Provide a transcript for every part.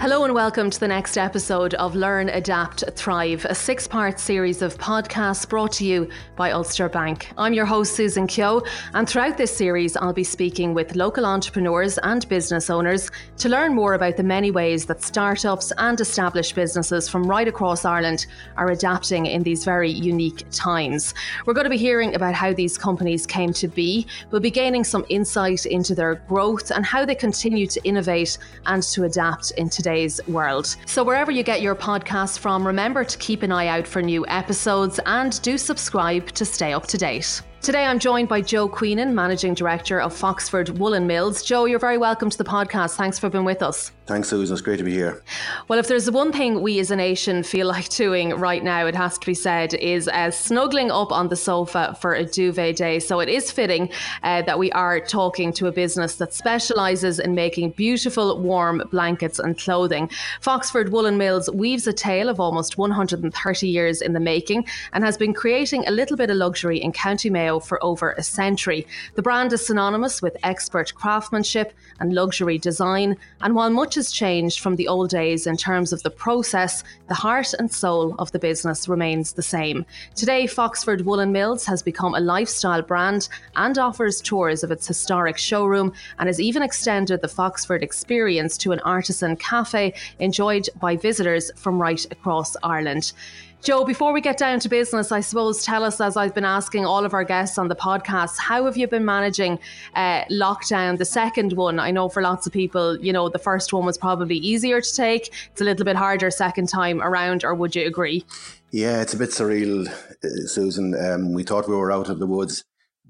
Hello and welcome to the next episode of Learn, Adapt, Thrive, a six part series of podcasts brought to you by Ulster Bank. I'm your host, Susan Keogh, and throughout this series, I'll be speaking with local entrepreneurs and business owners to learn more about the many ways that startups and established businesses from right across Ireland are adapting in these very unique times. We're going to be hearing about how these companies came to be, we'll be gaining some insight into their growth and how they continue to innovate and to adapt in today's today's world. So, wherever you get your podcast from, remember to keep an eye out for new episodes and do subscribe to stay up to date. Today, I'm joined by Joe Queenan, Managing Director of Foxford Woollen Mills. Joe, you're very welcome to the podcast. Thanks for being with us. Thanks, Susan. It's great to be here. Well, if there's one thing we as a nation feel like doing right now, it has to be said, is uh, snuggling up on the sofa for a duvet day. So it is fitting uh, that we are talking to a business that specialises in making beautiful, warm blankets and clothing. Foxford Woollen Mills weaves a tale of almost 130 years in the making and has been creating a little bit of luxury in County Mayo for over a century. The brand is synonymous with expert craftsmanship and luxury design, and while much has changed from the old days in terms of the process, the heart and soul of the business remains the same. Today, Foxford Woollen Mills has become a lifestyle brand and offers tours of its historic showroom and has even extended the Foxford experience to an artisan cafe enjoyed by visitors from right across Ireland. Joe, before we get down to business, I suppose tell us, as I've been asking all of our guests on the podcast, how have you been managing uh, lockdown? The second one, I know for lots of people, you know, the first one was probably easier to take. It's a little bit harder second time around, or would you agree? Yeah, it's a bit surreal, uh, Susan. Um, we thought we were out of the woods,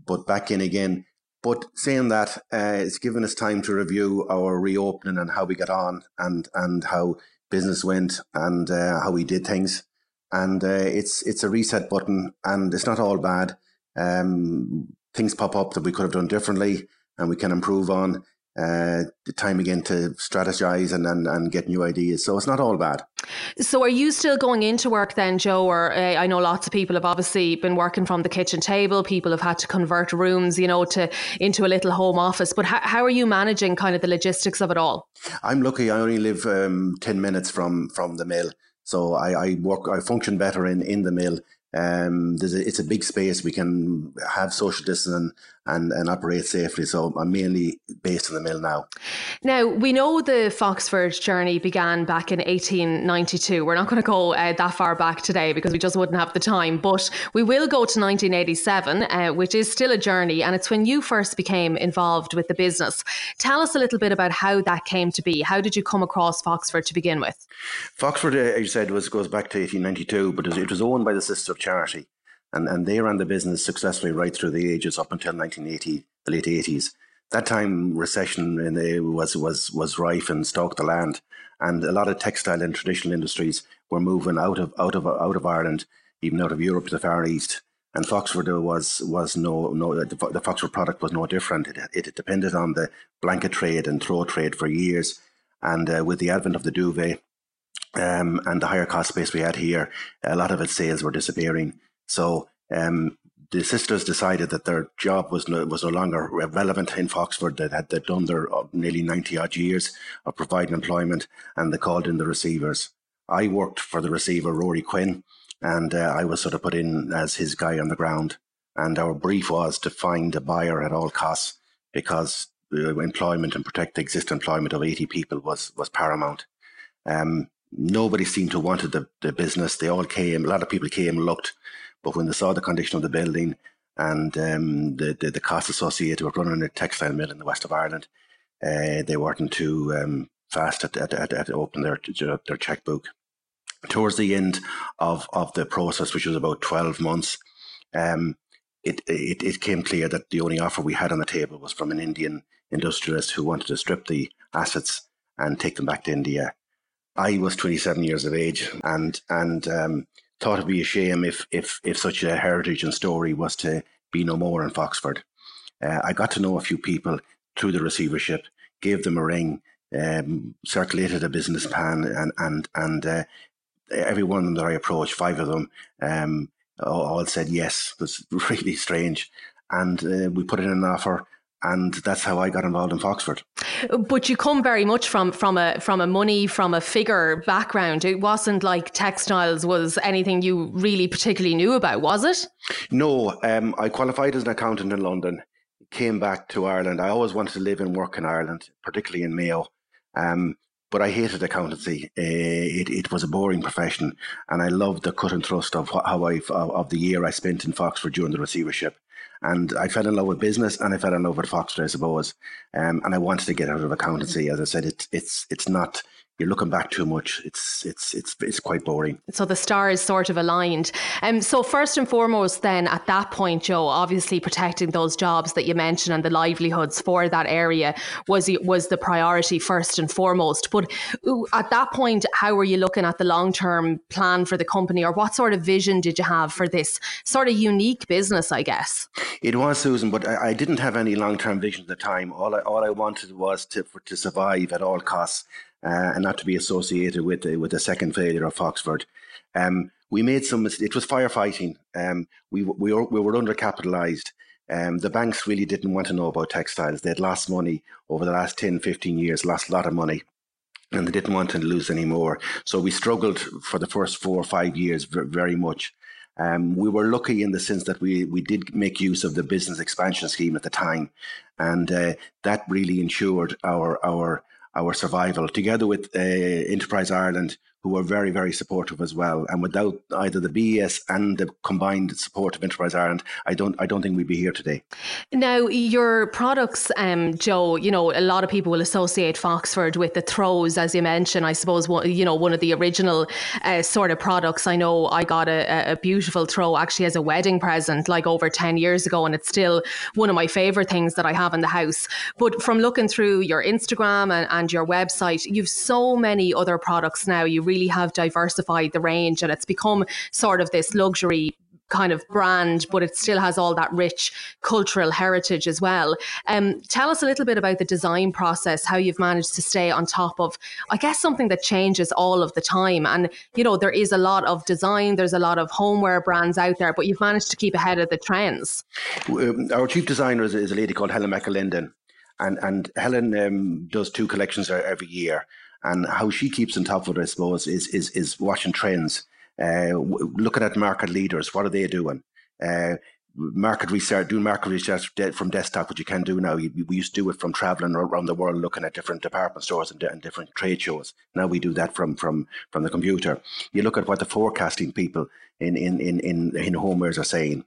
but back in again. But saying that, uh, it's given us time to review our reopening and how we got on and and how business went and uh, how we did things and uh, it's it's a reset button, and it's not all bad. Um, things pop up that we could have done differently, and we can improve on. Uh, the time again to strategize and, and and get new ideas. So it's not all bad. So are you still going into work then, Joe? Or uh, I know lots of people have obviously been working from the kitchen table. People have had to convert rooms, you know, to into a little home office. But how, how are you managing kind of the logistics of it all? I'm lucky. I only live um, ten minutes from from the mill. So I, I work, I function better in, in the mill. Um, a, it's a big space. We can have social distancing and, and operate safely. So I'm mainly based in the mill now. Now, we know the Foxford journey began back in 1892. We're not going to go uh, that far back today because we just wouldn't have the time, but we will go to 1987, uh, which is still a journey. And it's when you first became involved with the business. Tell us a little bit about how that came to be. How did you come across Foxford to begin with? Foxford, uh, as you said, was goes back to 1892, but it was, it was owned by the Sisters of Charity and, and they ran the business successfully right through the ages up until 1980, the late 80s. That time, recession in the, was was was rife and stalked the land, and a lot of textile and traditional industries were moving out of out of out of Ireland, even out of Europe to the Far East. And Foxford was was no no the, Foxford product was no different. It, it depended on the blanket trade and throw trade for years, and uh, with the advent of the duvet um, and the higher cost base we had here, a lot of its sales were disappearing. So um, the sisters decided that their job was no, was no longer relevant in Foxford. They had they'd done their uh, nearly 90 odd years of providing employment and they called in the receivers. I worked for the receiver, Rory Quinn, and uh, I was sort of put in as his guy on the ground. And our brief was to find a buyer at all costs because employment and protect the existing employment of 80 people was, was paramount. Um, nobody seemed to wanted the, the business. They all came, a lot of people came, looked, but when they saw the condition of the building and um, the, the, the costs associated with running a textile mill in the west of Ireland, uh, they weren't too um, fast at, at, at, at opening their their checkbook. Towards the end of, of the process, which was about twelve months, um, it, it it came clear that the only offer we had on the table was from an Indian industrialist who wanted to strip the assets and take them back to India. I was 27 years of age, and and um, thought it'd be a shame if if if such a heritage and story was to be no more in Foxford. Uh, I got to know a few people through the receivership, gave them a ring, um, circulated a business plan, and and and uh, every one of them that I approached, five of them, um, all said yes. It was really strange, and uh, we put in an offer. And that's how I got involved in Foxford. But you come very much from from a from a money from a figure background. It wasn't like textiles was anything you really particularly knew about, was it? No, um, I qualified as an accountant in London. Came back to Ireland. I always wanted to live and work in Ireland, particularly in Mayo. Um, but I hated accountancy. Uh, it, it was a boring profession, and I loved the cut and thrust of how I of the year I spent in Foxford during the receivership. And I fell in love with business, and I fell in love with Foxford, I suppose. Um, and I wanted to get out of accountancy. As I said, it's it's it's not you're looking back too much. It's it's it's it's quite boring. So the star is sort of aligned. Um, so first and foremost, then at that point, Joe, obviously protecting those jobs that you mentioned and the livelihoods for that area was was the priority first and foremost. But at that point, how were you looking at the long term plan for the company, or what sort of vision did you have for this sort of unique business? I guess it was Susan, but I, I didn't have any long term vision at the time. All I all I wanted was to for, to survive at all costs uh, and not to be associated with the, with the second failure of Foxford. Um, we made some. It was firefighting. Um, we we were, we were undercapitalized. Um, the banks really didn't want to know about textiles. They'd lost money over the last 10, 15 years, lost a lot of money, and they didn't want to lose any more. So we struggled for the first four or five years very much. Um, we were lucky in the sense that we, we did make use of the business expansion scheme at the time, and uh, that really ensured our our our survival, together with uh, Enterprise Ireland, who were very, very supportive as well. And without either the BES and the combined support of Enterprise Ireland, I don't, I don't think we'd be here today. Now, your products, um, Joe, you know, a lot of people will associate Foxford with the throws, as you mentioned. I suppose, you know, one of the original uh, sort of products. I know I got a, a beautiful throw actually as a wedding present, like over 10 years ago, and it's still one of my favorite things that I have in the house. But from looking through your Instagram and, and your website, you've so many other products now. You really have diversified the range and it's become sort of this luxury kind of brand, but it still has all that rich cultural heritage as well. Um, tell us a little bit about the design process, how you've managed to stay on top of, I guess, something that changes all of the time. And, you know, there is a lot of design, there's a lot of homeware brands out there, but you've managed to keep ahead of the trends. Um, our chief designer is, is, a lady called Helen McAlinden. And, and Helen um, does two collections every year. And how she keeps on top of it, I suppose, is is is watching trends, uh, looking at market leaders. What are they doing? Uh, market research, doing market research from desktop, which you can do now. We used to do it from traveling around the world, looking at different department stores and, and, different trade shows. Now we do that from from from the computer. You look at what the forecasting people in in in in, in homewares are saying.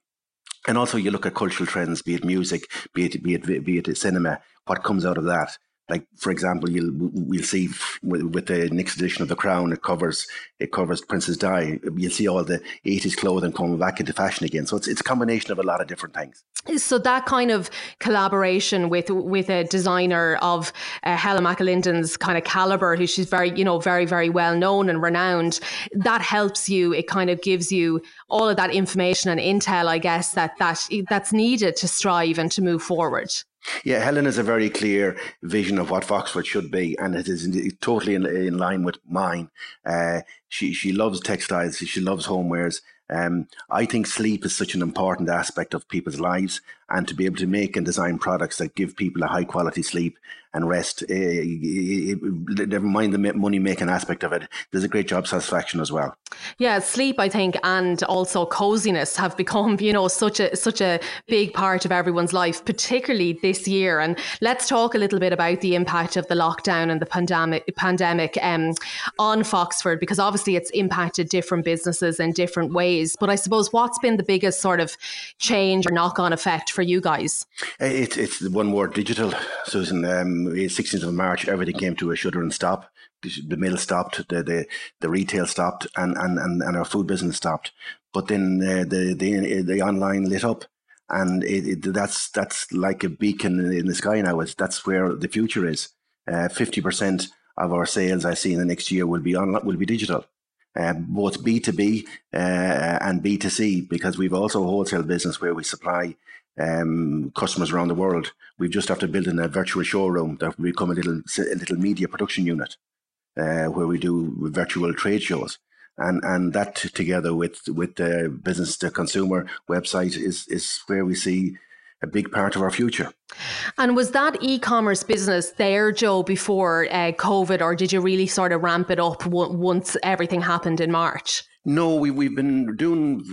And also, you look at cultural trends, be it music, be it be it be it cinema. What comes out of that? Like for example, you'll we'll see with, with, the next edition of the Crown, it covers it covers Princess Di. You'll see all the eighties clothing coming back into fashion again. So it's it's a combination of a lot of different things. So that kind of collaboration with with a designer of uh, Helen McAlinden's kind of caliber, who she's very you know very very well known and renowned, that helps you. It kind of gives you all of that information and intel, I guess that that that's needed to strive and to move forward. Yeah, Helen has a very clear vision of what Foxford should be, and it is totally in, in line with mine. Uh, she she loves textiles, she loves homewares. Um, I think sleep is such an important aspect of people's lives, and to be able to make and design products that give people a high quality sleep and rest, uh, never mind the money making aspect of it, there's a great job satisfaction as well. Yeah, sleep, I think, and also coziness have become, you know, such a such a big part of everyone's life, particularly this year. And let's talk a little bit about the impact of the lockdown and the pandemic pandemic um, on Foxford, because obviously it's impacted different businesses in different ways. But I suppose what's been the biggest sort of change or knock on effect for you guys? It, it's one word digital, Susan. Um, 16th of March, everything came to a shudder and stop the mill stopped, the, the, the retail stopped, and, and, and, and our food business stopped. But then uh, the, the the online lit up, and it, it, that's that's like a beacon in the sky now. It's, that's where the future is. Uh, fifty uh, percent of our sales I see in the next year will be on will be digital. Uh, both B2B uh, and B2C, because we've also a wholesale business where we supply um, customers around the world. We've just after building a virtual showroom that will become a little a little media production unit uh, where we do virtual trade shows. And, and that together with with the business to consumer website is is where we see a big part of our future. And was that e-commerce business there, Joe, before uh, COVID, or did you really sort of ramp it up w- once everything happened in March? No, we we've been doing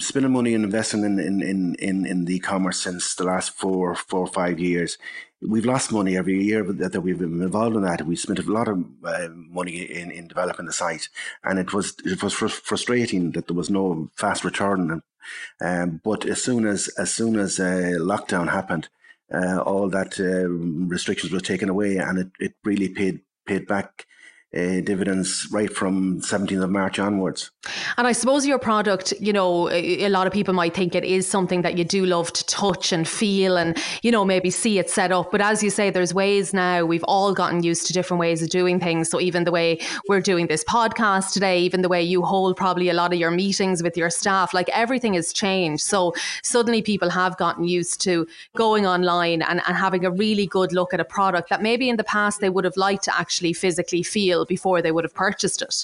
spending money and investing in in in in, in the e-commerce since the last four four or five years. We've lost money every year that, that we've been involved in that. We spent a lot of uh, money in, in developing the site, and it was it was fr- frustrating that there was no fast return. Um, but as soon as as soon as uh, lockdown happened, uh, all that uh, restrictions were taken away, and it, it really paid paid back uh, dividends right from 17th of March onwards. And I suppose your product, you know, a lot of people might think it is something that you do love to touch and feel and, you know, maybe see it set up. But as you say, there's ways now, we've all gotten used to different ways of doing things. So even the way we're doing this podcast today, even the way you hold probably a lot of your meetings with your staff, like everything has changed. So suddenly people have gotten used to going online and, and having a really good look at a product that maybe in the past they would have liked to actually physically feel before they would have purchased it.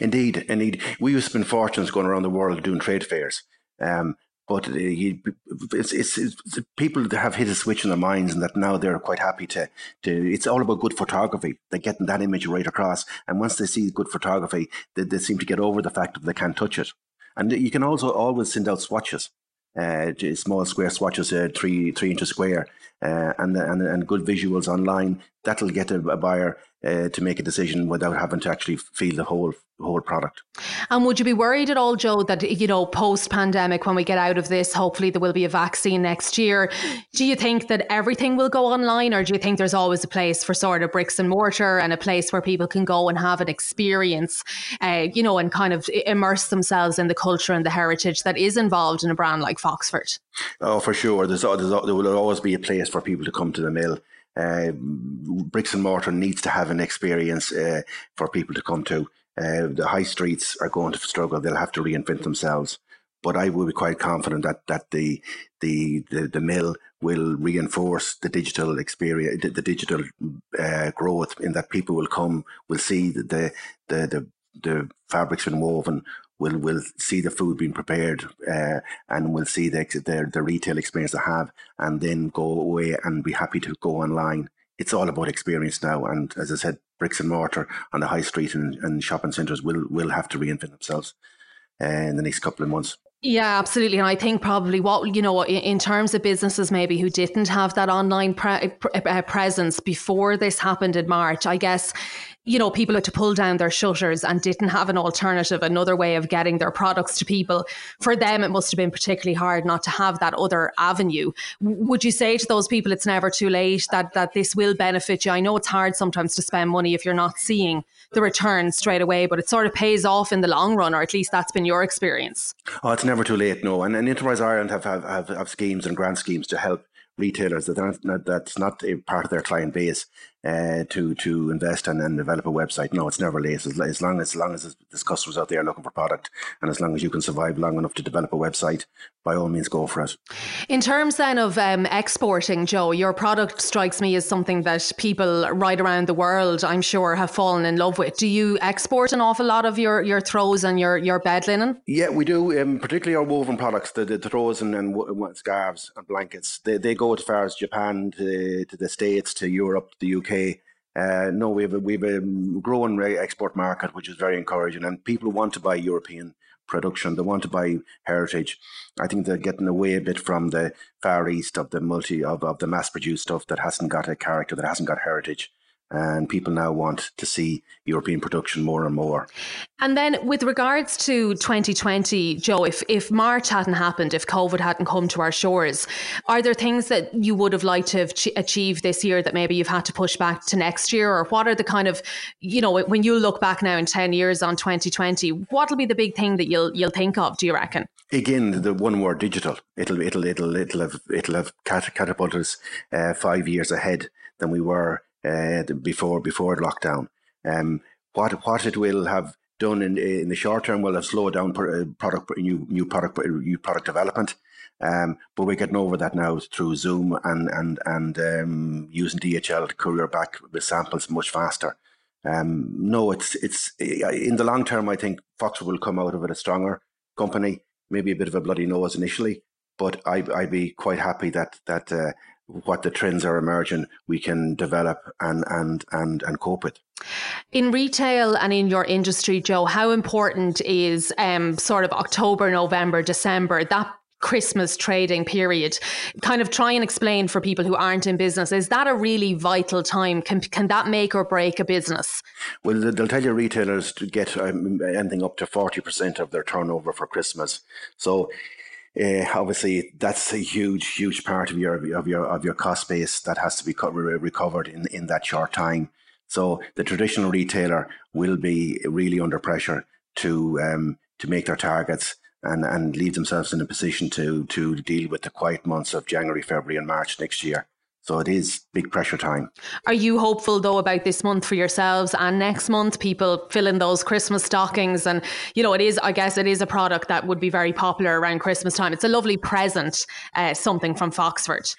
Indeed, indeed. We used to spend fortunes going around the world doing trade fairs. Um, but it's, it's, it's, people have hit a switch in their minds and that now they're quite happy to, to it's all about good photography. They're getting that image right across. And once they see good photography, they, they seem to get over the fact that they can't touch it. And you can also always send out swatches uh, small square swatches, uh, three three inches square, uh, and, and and good visuals online. That'll get a, a buyer uh, to make a decision without having to actually feel the whole whole product. And would you be worried at all, Joe, that you know post pandemic when we get out of this, hopefully there will be a vaccine next year? Do you think that everything will go online, or do you think there's always a place for sort of bricks and mortar and a place where people can go and have an experience, uh, you know, and kind of immerse themselves in the culture and the heritage that is involved in a brand like Foxford? Oh, for sure. There's, there's there will always be a place for people to come to the mill. Uh, bricks and mortar needs to have an experience uh, for people to come to. Uh, the high streets are going to struggle; they'll have to reinvent themselves. But I will be quite confident that that the the the, the mill will reinforce the digital experience, the, the digital uh, growth, in that people will come, will see the the the, the, the fabrics been woven, will will see the food being prepared uh, and will see the, the, the retail experience they have and then go away and be happy to go online. It's all about experience now. And as I said, bricks and mortar on the high street and, and shopping centres will, will have to reinvent themselves uh, in the next couple of months. Yeah, absolutely. And I think probably what, you know, in, terms of businesses maybe who didn't have that online pre- uh, presence before this happened in March, I guess you know, people had to pull down their shutters and didn't have an alternative, another way of getting their products to people. For them, it must have been particularly hard not to have that other avenue. Would you say to those people it's never too late that that this will benefit you? I know it's hard sometimes to spend money if you're not seeing the return straight away, but it sort of pays off in the long run, or at least that's been your experience. Oh, it's never too late, no. And, and Enterprise Ireland have, have, have, have schemes and grant schemes to help retailers that that's not a part of their client base uh, to to invest and, and develop a website. No, it's never late. As, as long as, as long as there's customers out there looking for product, and as long as you can survive long enough to develop a website, by all means, go for it. In terms then of um, exporting, Joe, your product strikes me as something that people right around the world, I'm sure, have fallen in love with. Do you export an awful lot of your your throws and your your bed linen? Yeah, we do. Um, particularly our woven products, the, the throws and, and, and scarves and blankets. They, they go as far as Japan to, to the States to Europe, the UK Uh, no, we have a, we have a growing export market, which is very encouraging, and people want to buy European production. They want to buy heritage. I think they're getting away a bit from the far east of the multi of, of the mass produced stuff that hasn't got a character, that hasn't got heritage and people now want to see European production more and more. And then, with regards to 2020, Joe, if, if March hadn't happened, if COVID hadn't come to our shores, are there things that you would have liked to have ch- achieved this year that maybe you've had to push back to next year? Or what are the kind of, you know, when you look back now in 10 years on 2020, what'll be the big thing that you'll you'll think of, do you reckon? Again, the one word digital. It'll it'll it'll it'll have it'll have catapulted us uh, five years ahead than we were uh, before before lockdown. Um, what what it will have done in in the short term will have slowed down uh, product new new product new product development. Um, but we're getting over that now through Zoom and and and um, using DHL to courier back with samples much faster. Um, no, it's it's in the long term. I think Fox will come out of it a stronger company. Maybe a bit of a bloody nose initially, but I, I'd be quite happy that that uh, what the trends are emerging, we can develop and and and and cope with. In retail and in your industry, Joe, how important is um, sort of October, November, December that Christmas trading period. Kind of try and explain for people who aren't in business. Is that a really vital time? Can, can that make or break a business? Well, they'll tell you retailers to get um, anything up to 40% of their turnover for Christmas. So, uh, obviously, that's a huge, huge part of your of your of your cost base that has to be recovered in in that short time. So the traditional retailer will be really under pressure to um, to make their targets and, and leave themselves in a position to to deal with the quiet months of January, February, and March next year. So it is big pressure time. Are you hopeful though about this month for yourselves and next month? People filling those Christmas stockings, and you know it is. I guess it is a product that would be very popular around Christmas time. It's a lovely present, uh, something from Foxford.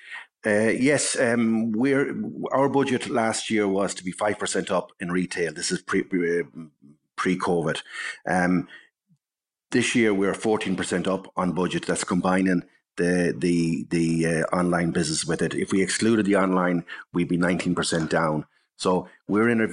Uh, yes, um, we're our budget last year was to be five percent up in retail. This is pre pre COVID. Um, this year we're 14% up on budget. That's combining the the the uh, online business with it. If we excluded the online, we'd be 19% down. So we're in a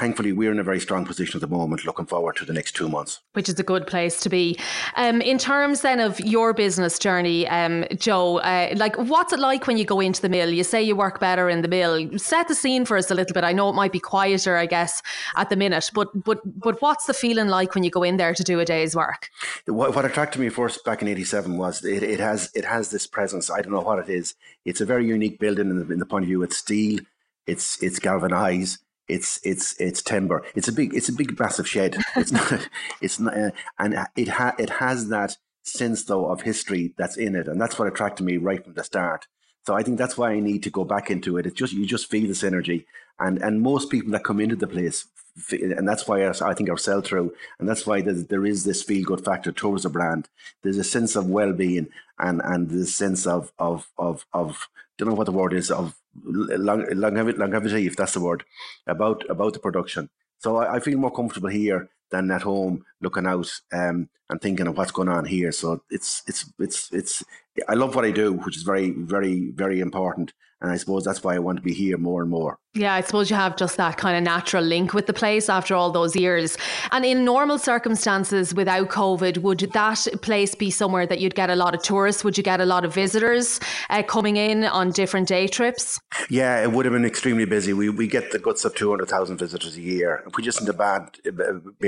thankfully we're in a very strong position at the moment. Looking forward to the next two months, which is a good place to be. Um, in terms then of your business journey, um, Joe, uh, like what's it like when you go into the mill? You say you work better in the mill. Set the scene for us a little bit. I know it might be quieter, I guess, at the minute, but but but what's the feeling like when you go in there to do a day's work? What, what attracted me first back in '87 was it, it has it has this presence. I don't know what it is. It's a very unique building in the, in the point of view. It's steel it's it's galvanized. It's it's it's timber. It's a big it's a big massive shed. It's not it's not uh, and it ha, it has that sense though of history that's in it, and that's what attracted me right from the start. So I think that's why I need to go back into it. It's just you just feel this energy, and and most people that come into the place, and that's why I think our sell through, and that's why there is this feel good factor towards the brand. There's a sense of well being, and and the sense of of of of don't know what the word is of long, longevity, longevity, if that's the word, about about the production. So I, I, feel more comfortable here than at home, looking out um, and thinking of what's going on here. So it's it's it's it's. I love what I do, which is very very very important. And I suppose that's why I want to be here more and more. Yeah, I suppose you have just that kind of natural link with the place after all those years. And in normal circumstances without COVID, would that place be somewhere that you'd get a lot of tourists? Would you get a lot of visitors uh, coming in on different day trips? Yeah, it would have been extremely busy. We, we get the guts of 200,000 visitors a year. If we just in the bad,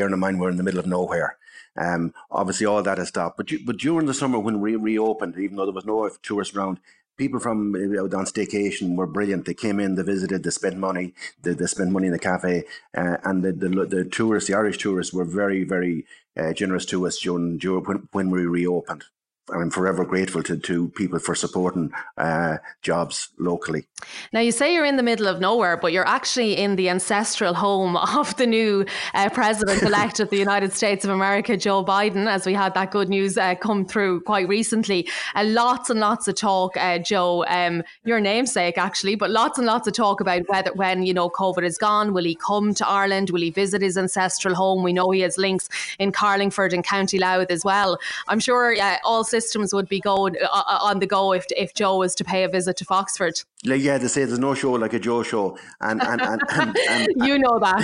bearing in mind we're in the middle of nowhere. Um, obviously, all that has stopped. But but during the summer when we reopened, even though there was no tourists around, people from out on staycation were brilliant. They came in, they visited, they spent money, they, they spent money in the cafe, uh, and the, the, the tourists, the Irish tourists, were very very uh, generous to us during, during when, when we reopened. I'm forever grateful to, to people for supporting uh, jobs locally. Now, you say you're in the middle of nowhere, but you're actually in the ancestral home of the new uh, president elect of the United States of America, Joe Biden, as we had that good news uh, come through quite recently. Uh, lots and lots of talk, uh, Joe, um, your namesake actually, but lots and lots of talk about whether when, you know, COVID is gone, will he come to Ireland? Will he visit his ancestral home? We know he has links in Carlingford and County Louth as well. I'm sure all systems would be going uh, uh, on the go if if Joe was to pay a visit to Foxford. Like, yeah, they say there's no show like a Joe show, and and and, and, and you know that.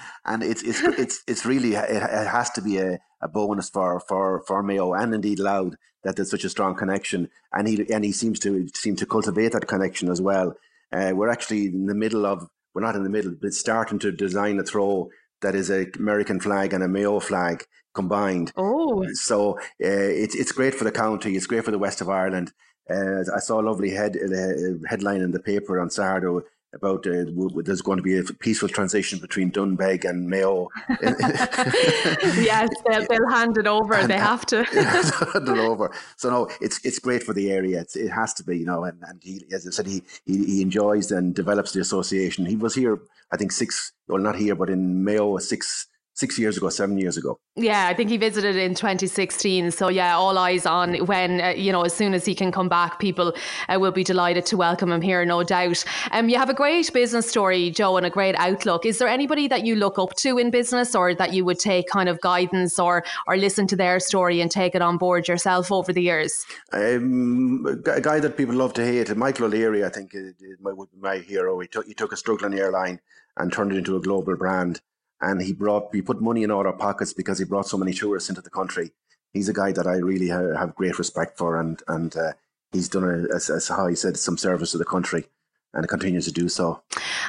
and it's it's it's it's really it, has to be a, a bonus for for for Mayo and indeed Louth that there's such a strong connection, and he and he seems to seem to cultivate that connection as well. Uh, we're actually in the middle of we're not in the middle, but starting to design a throw that is a American flag and a Mayo flag combined. Oh, so uh, it's it's great for the county. It's great for the west of Ireland. Uh, I saw a lovely head uh, headline in the paper on Saturday about uh, there's going to be a peaceful transition between Doonbeg and Mayo. yes, they'll, they'll, hand it over. And, they have to hand it over. So no, it's it's great for the area. It's, it has to be, you know. And, and he, as I said, he, he he enjoys and develops the association. He was here, I think, six. Well, not here, but in Mayo six six years ago, seven years ago. Yeah, I think he visited in 2016. So yeah, all eyes on when uh, you know as soon as he can come back, people uh, will be delighted to welcome him here, no doubt. Um, you have a great business story, Joe, and a great outlook. Is there anybody that you look up to in business, or that you would take kind of guidance or or listen to their story and take it on board yourself over the years? Um, a guy that people love to hate, Michael O'Leary, I think, is my, my hero. He took he took a struggling airline and turned it into a global brand and he brought he put money in all our pockets because he brought so many tourists into the country. He's a guy that I really have great respect for, and and uh, he's done a, as, as how he said some service to the country and it continues to do so.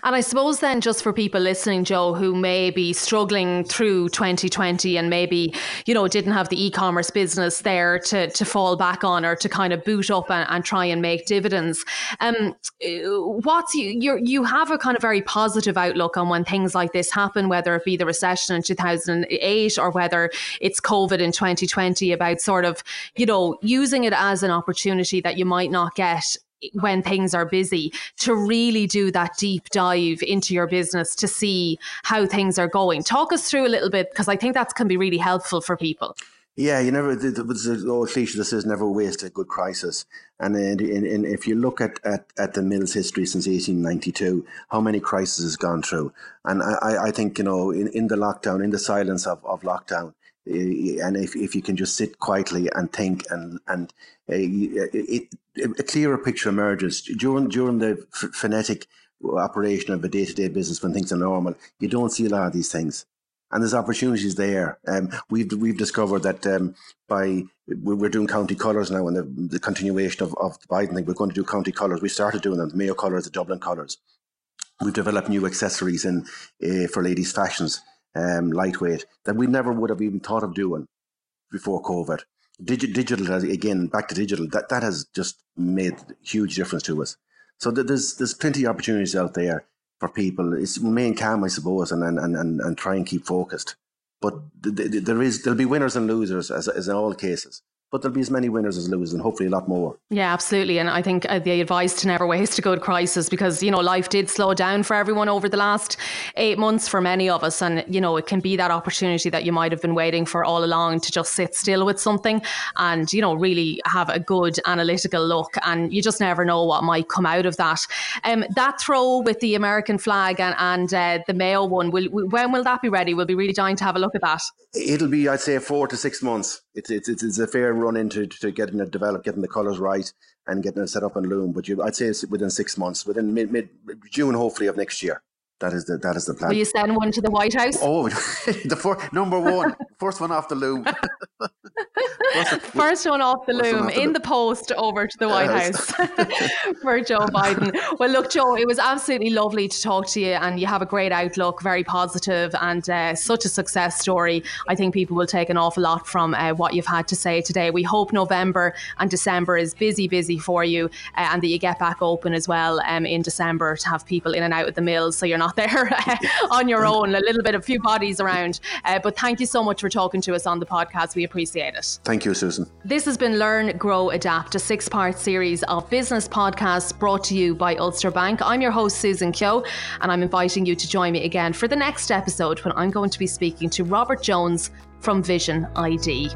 And I suppose then, just for people listening, Joe, who may be struggling through 2020 and maybe, you know, didn't have the e commerce business there to, to fall back on or to kind of boot up and, and try and make dividends. Um, what's you, you you have a kind of very positive outlook on when things like this happen, whether it be the recession in 2008 or whether it's COVID in 2020, about sort of, you know, using it as an opportunity that you might not get when things are busy to really do that deep dive into your business to see how things are going. Talk us through a little bit because I think that can be really helpful for people. Yeah, you never. There's an old cliche that says "never waste a good crisis." And, and, if you look at, at, at the mill's history since 1892, how many crises has gone through? And I, I think you know, in, in the lockdown, in the silence of, of lockdown, and if, if you can just sit quietly and think and and uh, it, a clearer picture emerges. During during the phonetic operation of a day-to-day business when things are normal you don't see a lot of these things. And there's opportunities there. Um, we've we've discovered that um, by we're doing county colours now and the, the continuation of, of the Biden thing. We're going to do county colours. We started doing them the Mayo colours the Dublin colours. We've developed new accessories in uh, for ladies fashions um, lightweight that we never would have even thought of doing before COVID. Digi- digital, again, back to digital, that, that has just made huge difference to us. So there's there's plenty of opportunities out there for people. It's remain calm, I suppose, and and, and, and try and keep focused. But there is there'll be winners and losers as, as in all cases but there'll be as many winners as losers and hopefully a lot more. Yeah, absolutely. And I think uh, the advice to never waste a good crisis because, you know, life did slow down for everyone over the last eight months for many of us. And, you know, it can be that opportunity that you might have been waiting for all along to just sit still with something and, you know, really have a good analytical look. And you just never know what might come out of that. Um, that throw with the American flag and, and uh, the Mayo one, will, when will that be ready? We'll be really dying to have a look at that. It'll be, I'd say, four to six months. It's, it's, it's a fair run into to getting it developed, getting the colours right, and getting it set up and loom. But you, I'd say it's within six months, within mid, mid June, hopefully of next year. That is the that is the plan. Will you send one to the White House? Oh, the four, number one, first one off the loom. first, one off the loom the in the post over to the White House for Joe Biden. Well, look, Joe, it was absolutely lovely to talk to you, and you have a great outlook, very positive, and uh, such a success story. I think people will take an awful lot from uh, what you've had to say today. We hope November and December is busy, busy for you, uh, and that you get back open as well um, in December to have people in and out of the mills, so you're not there on your own, a little bit, a few bodies around. Uh, but thank you so much for talking to us on the podcast. We appreciate it. Thank you, Susan. This has been Learn, Grow, Adapt, a six part series of business podcasts brought to you by Ulster Bank. I'm your host, Susan Keogh, and I'm inviting you to join me again for the next episode when I'm going to be speaking to Robert Jones from Vision ID.